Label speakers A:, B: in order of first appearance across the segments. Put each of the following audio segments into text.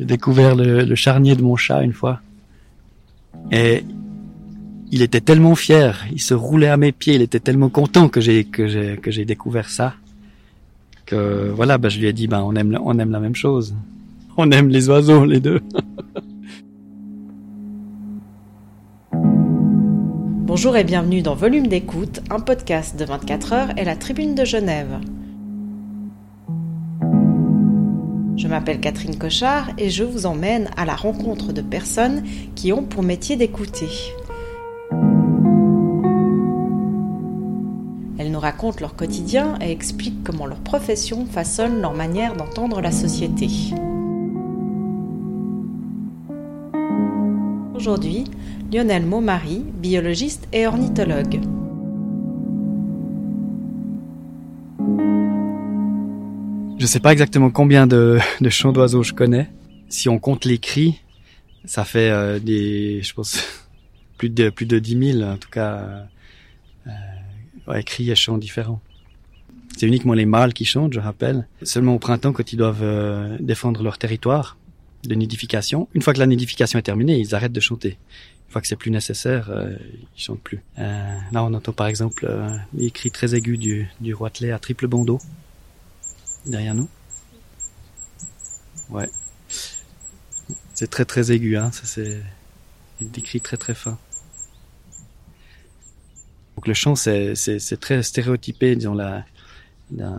A: J'ai découvert le, charnier de mon chat une fois. Et il était tellement fier, il se roulait à mes pieds, il était tellement content que j'ai découvert ça que voilà, bah, je lui ai dit bah on aime on aime la même chose. On aime les oiseaux les deux.
B: Bonjour et bienvenue dans Volume d'écoute, un podcast de 24 heures et la Tribune de Genève. M'appelle Catherine Cochard et je vous emmène à la rencontre de personnes qui ont pour métier d'écouter. Elles nous racontent leur quotidien et expliquent comment leur profession façonne leur manière d'entendre la société. Aujourd'hui, Lionel Maumary, biologiste et ornithologue.
A: Je sais pas exactement combien de, de chants d'oiseaux je connais. Si on compte les cris, ça fait euh, des, je pense, plus de plus de 10 000 en tout cas, euh, ouais, cris et chants différents. C'est uniquement les mâles qui chantent, je rappelle. Seulement au printemps, quand ils doivent euh, défendre leur territoire de nidification. Une fois que la nidification est terminée, ils arrêtent de chanter. Une fois que c'est plus nécessaire, euh, ils chantent plus. Euh, là, on entend par exemple euh, les cris très aigus du, du roitelet à triple bandeau derrière nous. Ouais. C'est très très aigu, hein. Ça c'est des cris très très fins. Donc le chant, c'est c'est très stéréotypé, disons la la,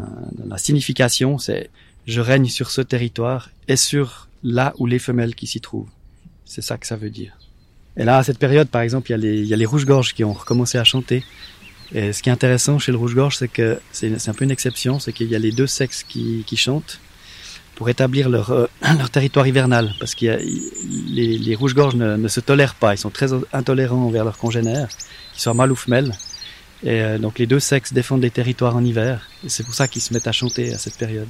A: la signification, c'est je règne sur ce territoire et sur là où les femelles qui s'y trouvent. C'est ça que ça veut dire. Et là, à cette période, par exemple, il y a les, il y a les rouges-gorges qui ont recommencé à chanter. Et ce qui est intéressant chez le rouge-gorge, c'est que c'est un peu une exception, c'est qu'il y a les deux sexes qui, chantent pour établir leur, euh, territoire hivernal. Parce a, les, les rouges-gorges ne, ne, se tolèrent pas, ils sont très intolérants envers leurs congénères, qu'ils soient mâles ou femelles. Et euh, donc les deux sexes défendent les territoires en hiver. Et c'est pour ça qu'ils se mettent à chanter à cette période.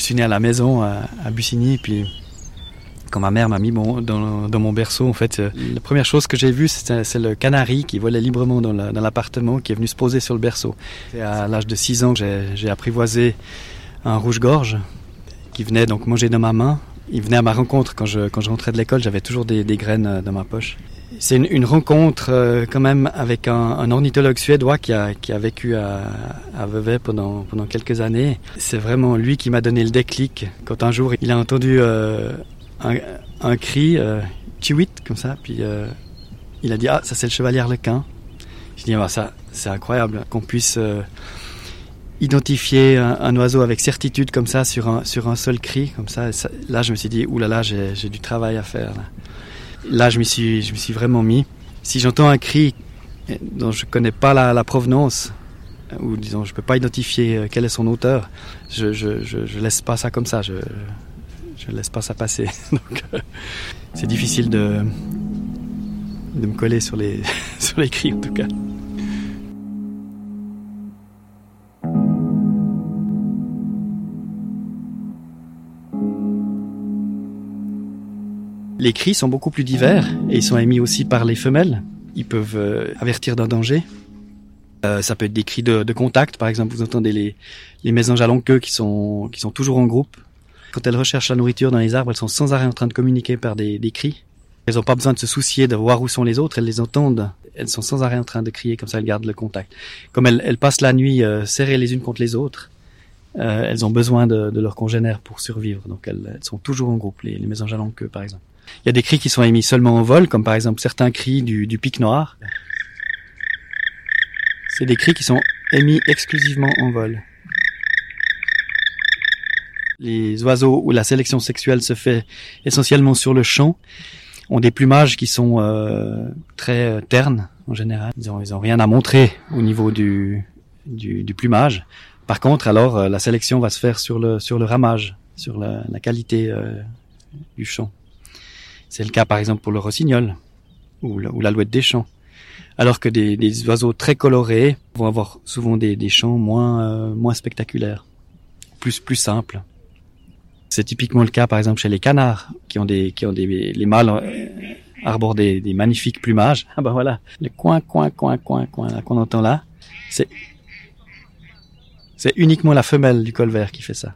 A: Je suis né à la maison à, Bussigny, puis quand ma mère m'a mis dans, mon berceau, en fait, euh, la première chose que j'ai vue, c'est le canari qui volait librement dans l'appartement, qui est venu se poser sur le berceau. Et à l'âge de 6 ans, j'ai apprivoisé un rouge-gorge qui venait donc manger dans ma main. Il venait à ma rencontre quand je, rentrais de l'école, j'avais toujours des, des, graines euh, dans ma poche. C'est une, rencontre euh, quand même avec un, ornithologue suédois qui a, vécu à, Vevey pendant, quelques années. C'est vraiment lui qui m'a donné le déclic quand un jour il a entendu euh, un, cri, euh, chihuit, comme ça, puis euh, il a dit ah ça c'est le chevalier arlequin. Je dis ah, ça c'est incroyable qu'on puisse identifier un, oiseau avec certitude comme ça sur un seul cri comme ça. là je me suis dit oulala j'ai du travail à faire. Là là je me suis je me suis vraiment mis. Si j'entends un cri dont je connais pas la, provenance ou disons je peux pas identifier quel est son auteur je je, je, je laisse pas ça comme ça. Je je laisse pas ça passer. Donc euh, c'est difficile de de me coller sur les sur les cris en tout cas Les cris sont beaucoup plus divers et ils sont émis aussi par les femelles. Ils peuvent euh, avertir d'un danger. Euh, ça peut être des cris de, de, contact, par exemple, vous entendez les, les mésanges à longue queue qui sont, qui sont toujours en groupe. Quand elles recherchent la nourriture dans les arbres, elles sont sans arrêt en train de communiquer par des, des cris. Elles n'ont pas besoin de se soucier de voir où sont les autres, elles les entendent. Elles sont sans arrêt en train de crier, comme ça elles gardent le contact. Comme elles, elles passent la nuit euh, serrées les unes contre les autres, euh, elles ont besoin de, de leurs congénères pour survivre. Donc elles, elles, sont toujours en groupe, les, les mésanges à longue queue, par exemple. Il y a des cris qui sont émis seulement en vol, comme par exemple certains cris du, du pic noir. C'est des cris qui sont émis exclusivement en vol. Les oiseaux où la sélection sexuelle se fait essentiellement sur le champ ont des plumages qui sont euh, très ternes en général. Ils ont, ils ont rien à montrer au niveau du, du, du plumage. Par contre, alors euh, la sélection va se faire sur le sur le ramage, sur la, la qualité euh, du champ. C'est le cas par exemple pour le rossignol ou l'alouette des champs. Alors que des, des, oiseaux très colorés vont avoir souvent des, des chants moins, euh, moins spectaculaires, plus, plus simples. C'est typiquement le cas par exemple chez les canards qui ont des, qui ont des, les mâles arbore des, des magnifiques plumages. Ah ben voilà, le coin, coin, coin, coin, coin qu'on entend là, c'est c'est uniquement la femelle du colvert qui fait ça.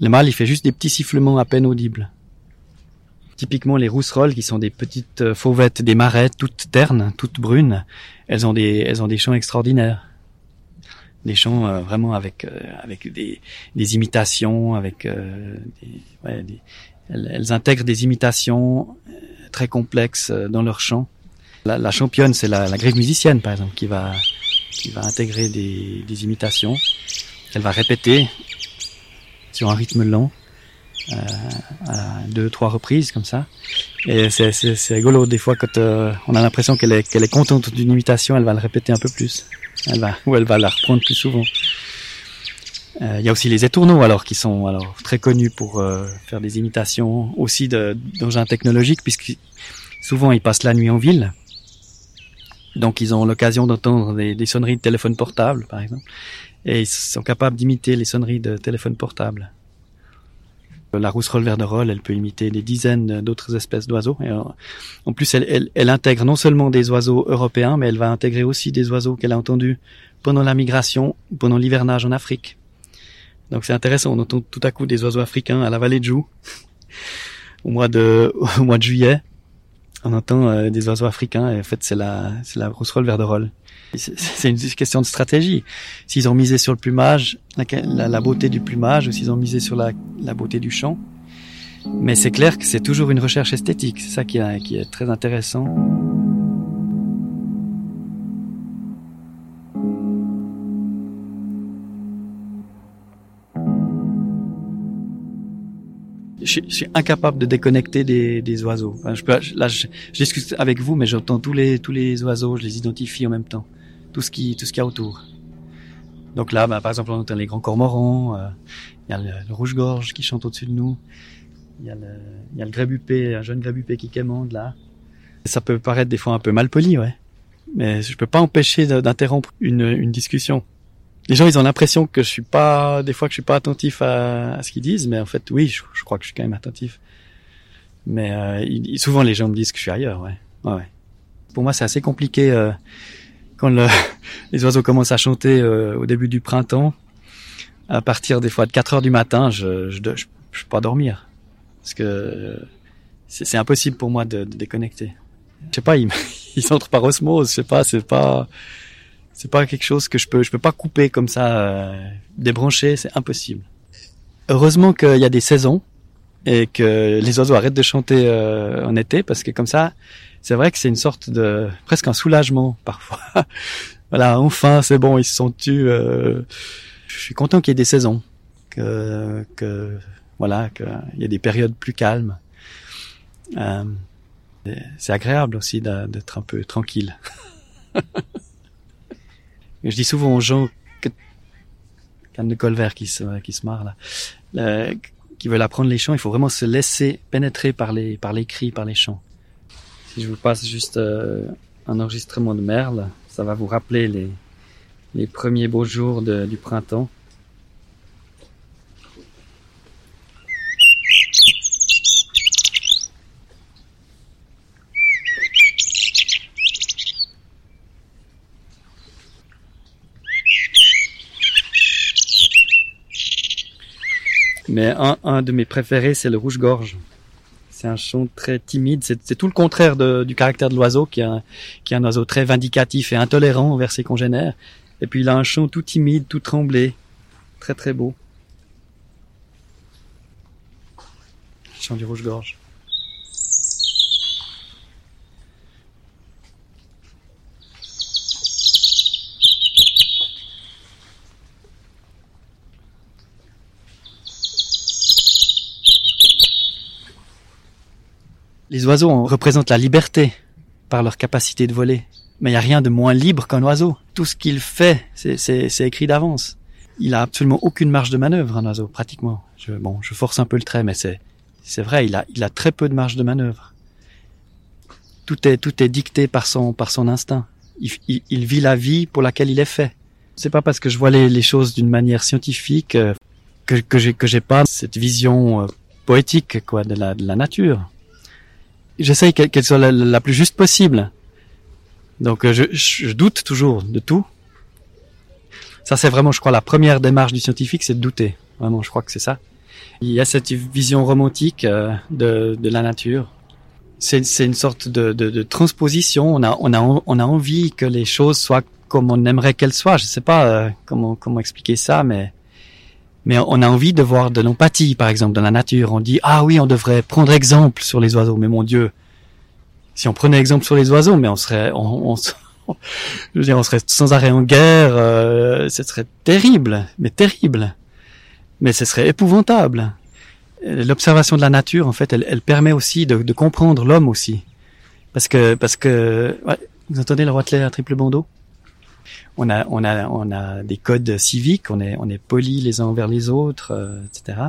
A: Le mâle, il fait juste des petits sifflements à peine audibles. Typiquement, les rousserolles, qui sont des petites euh, fauvettes des marais, toutes ternes, toutes brunes, elles ont des, elles ont des chants extraordinaires. Des chants euh, vraiment avec, euh, avec des, des imitations, avec ouais, des, elles, intègrent des imitations très complexes dans leurs chants. La, la championne, c'est la, la grève musicienne, par exemple, qui va, qui va intégrer des, des imitations. Elle va répéter sur un rythme lent à deux trois reprises comme ça. Et c'est rigolo des fois quand euh, on a l'impression qu'elle est qu'elle est contente d'une imitation elle va le répéter un peu plus. Elle va ou elle va la reprendre plus souvent. Euh, il y a aussi les étourneaux alors qui sont alors très connus pour euh, faire des imitations aussi d'engins technologiques puisque souvent ils passent la nuit en ville. Donc ils ont l'occasion d'entendre des, des sonneries de téléphone portable par exemple. Et ils sont capables d'imiter les sonneries de téléphone portable la rousserolle verderolle, elle peut imiter des dizaines d'autres espèces d'oiseaux. Et en plus, elle, intègre non seulement des oiseaux européens, mais elle va intégrer aussi des oiseaux qu'elle a entendus pendant la migration, pendant l'hivernage en Afrique. Donc c'est intéressant, on entend tout à coup des oiseaux africains à la vallée de Joux, au mois de, juillet. On entend euh, des oiseaux africains, et en fait c'est la, c'est la. C'est une question de stratégie. S'ils ont misé sur le plumage, la, beauté du plumage, ou s'ils ont misé sur la, beauté du chant. Mais c'est clair que c'est toujours une recherche esthétique. C'est ça qui est, très intéressant. Je, suis incapable de déconnecter des, oiseaux. Je là, je, je, discute avec vous, mais j'entends tous les tous les oiseaux, je les identifie en même temps tout ce qui tout ce qu'il y a autour. Donc là, bah, par exemple, on entend les grands cormorans, euh, il y a le, rouge-gorge qui chante au-dessus de nous, il y a le, y a le grébupé, un jeune grébupé qui quémande là. Ça peut paraître des fois un peu mal poli, ouais, mais je peux pas empêcher d'interrompre une, une discussion. Les gens, ils ont l'impression que je suis pas, des fois que je suis pas attentif à, à ce qu'ils disent, mais en fait, oui, je, je, crois que je suis quand même attentif. Mais euh, souvent, les gens me disent que je suis ailleurs, ouais. ouais, ouais. Pour moi, c'est assez compliqué. Euh, quand le, les oiseaux commencent à chanter euh, au début du printemps, à partir des fois de 4 heures du matin, je je, je, je peux pas dormir parce que c'est impossible pour moi de, de déconnecter. Je sais pas, ils, ils entrent par osmose. Je sais pas, c'est pas c'est pas quelque chose que je peux je peux pas couper comme ça, euh, débrancher, c'est impossible. Heureusement qu'il y a des saisons et que les oiseaux arrêtent de chanter euh, en été parce que comme ça c'est vrai que c'est une sorte de presque un soulagement parfois. voilà, enfin, c'est bon, ils se sont tus. Euh, je suis content qu'il y ait des saisons, que, que voilà, qu'il y ait des périodes plus calmes. Euh, c'est agréable aussi d'être un peu tranquille. je dis souvent aux gens que de Colvert qui se qui se marre là, qui veulent apprendre les chants, il faut vraiment se laisser pénétrer par les par les cris, par les chants. Si je vous passe juste euh, un enregistrement de Merle, ça va vous rappeler les, premiers beaux jours du printemps. Mais un, un de mes préférés, c'est le rouge-gorge. C'est un chant très timide. C'est tout le contraire du caractère de l'oiseau, qui, qui est un oiseau très vindicatif et intolérant envers ses congénères. Et puis il a un chant tout timide, tout tremblé, très très beau. Chant du rouge-gorge. Les oiseaux représentent la liberté par leur capacité de voler. Mais il n'y a rien de moins libre qu'un oiseau. Tout ce qu'il fait, c'est écrit d'avance. Il a absolument aucune marge de manœuvre, un oiseau, pratiquement. Je, bon, je force un peu le trait, mais c'est vrai, il a, très peu de marge de manœuvre. Tout est, tout est dicté par son, par son instinct. Il, vit la vie pour laquelle il est fait. C'est pas parce que je vois les, choses d'une manière scientifique euh, que, que j'ai, pas cette vision euh, poétique, quoi, de la nature j'essaye qu'elle soit la, plus juste possible. Donc je, je doute toujours de tout. Ça c'est vraiment, je crois, la première démarche du scientifique, c'est de douter. Vraiment, je crois que c'est ça. Il y a cette vision romantique euh, de, de la nature. C'est, c'est une sorte de, de, de, transposition. On a, on a, on a envie que les choses soient comme on aimerait qu'elles soient. Je sais pas euh, comment, comment expliquer ça, mais, mais on a envie de voir de l'empathie, par exemple, dans la nature. On dit ah oui, on devrait prendre exemple sur les oiseaux. Mais mon Dieu, si on prenait exemple sur les oiseaux, mais on serait, on, on, je veux dire, on serait sans arrêt en guerre. Euh, ce serait terrible, mais terrible mais ce serait épouvantable. L'observation de la nature, en fait, elle, elle permet aussi de, de comprendre l'homme aussi, parce que parce que ouais, vous entendez le roitelet à triple bandeau? On a on a on a des codes civiques, on est on est poli les uns envers les autres, euh, etc.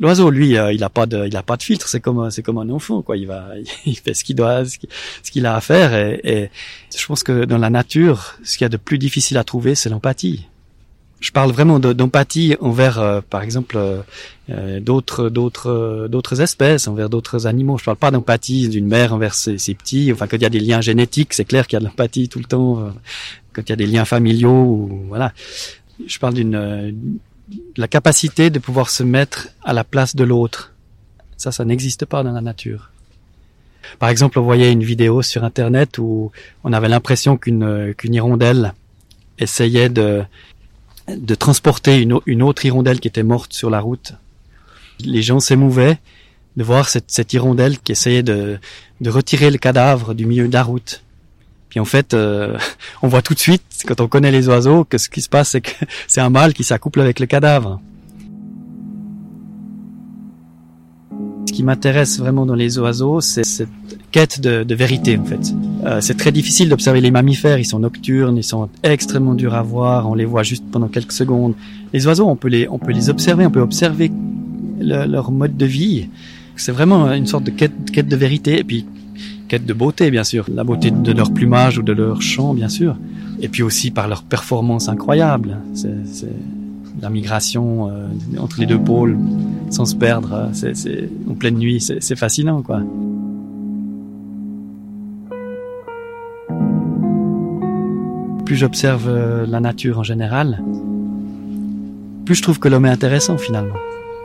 A: L'oiseau, lui, euh, il a pas de, il a pas de filtre. C'est comme, c'est comme un enfant, quoi. Il va, il fait ce qu'il doit, ce qu'il a à faire. Et, et, je pense que dans la nature, ce qu'il y a de plus difficile à trouver, c'est l'empathie je parle vraiment d'empathie envers, euh, par exemple, euh, euh, d'autres, d'autres, d'autres espèces, envers d'autres animaux. Je parle pas d'empathie d'une mère envers ses, petits. Enfin, quand il y a des liens génétiques, c'est clair qu'il y a de l'empathie tout le temps. quand il y a des liens familiaux, voilà. Je parle d'une la capacité de pouvoir se mettre à la place de l'autre. Ça, ça n'existe pas dans la nature. Par exemple, on voyait une vidéo sur Internet où on avait l'impression qu'une qu'une hirondelle essayait de de transporter une, autre hirondelle qui était morte sur la route. Les gens s'émouvaient de voir cette, hirondelle qui essayait de, retirer le cadavre du milieu de la route. Puis en fait, euh, on voit tout de suite, quand on connaît les oiseaux, que ce qui se passe, c'est que c'est un mâle qui s'accouple avec le cadavre. Ce qui m'intéresse vraiment dans les oiseaux, c'est cette quête de, vérité en fait. Euh, c'est très difficile d'observer les mammifères, ils sont nocturnes, ils sont extrêmement durs à voir, on les voit juste pendant quelques secondes. Les oiseaux, on peut les, on peut les observer, on peut observer leur mode de vie. C'est vraiment une sorte de quête, de vérité et puis quête de beauté bien sûr, la beauté de leur plumage ou de leur chant bien sûr, et puis aussi par leur performance incroyable. La migration euh, entre les deux pôles sans se perdre, c'est en pleine nuit, c'est fascinant quoi. plus j'observe euh, la nature en général, plus je trouve que l'homme est intéressant finalement.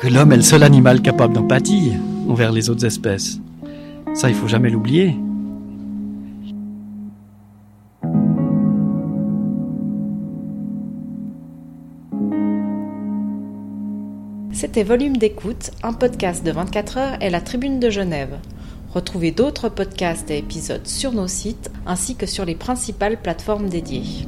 A: Que l'homme est le seul animal capable d'empathie envers les autres espèces. Ça, il faut jamais l'oublier.
B: C'était Volume d'écoute, un podcast de 24 heures et la Tribune de Genève. Retrouvez d'autres podcasts et épisodes sur nos sites ainsi que sur les principales plateformes dédiées.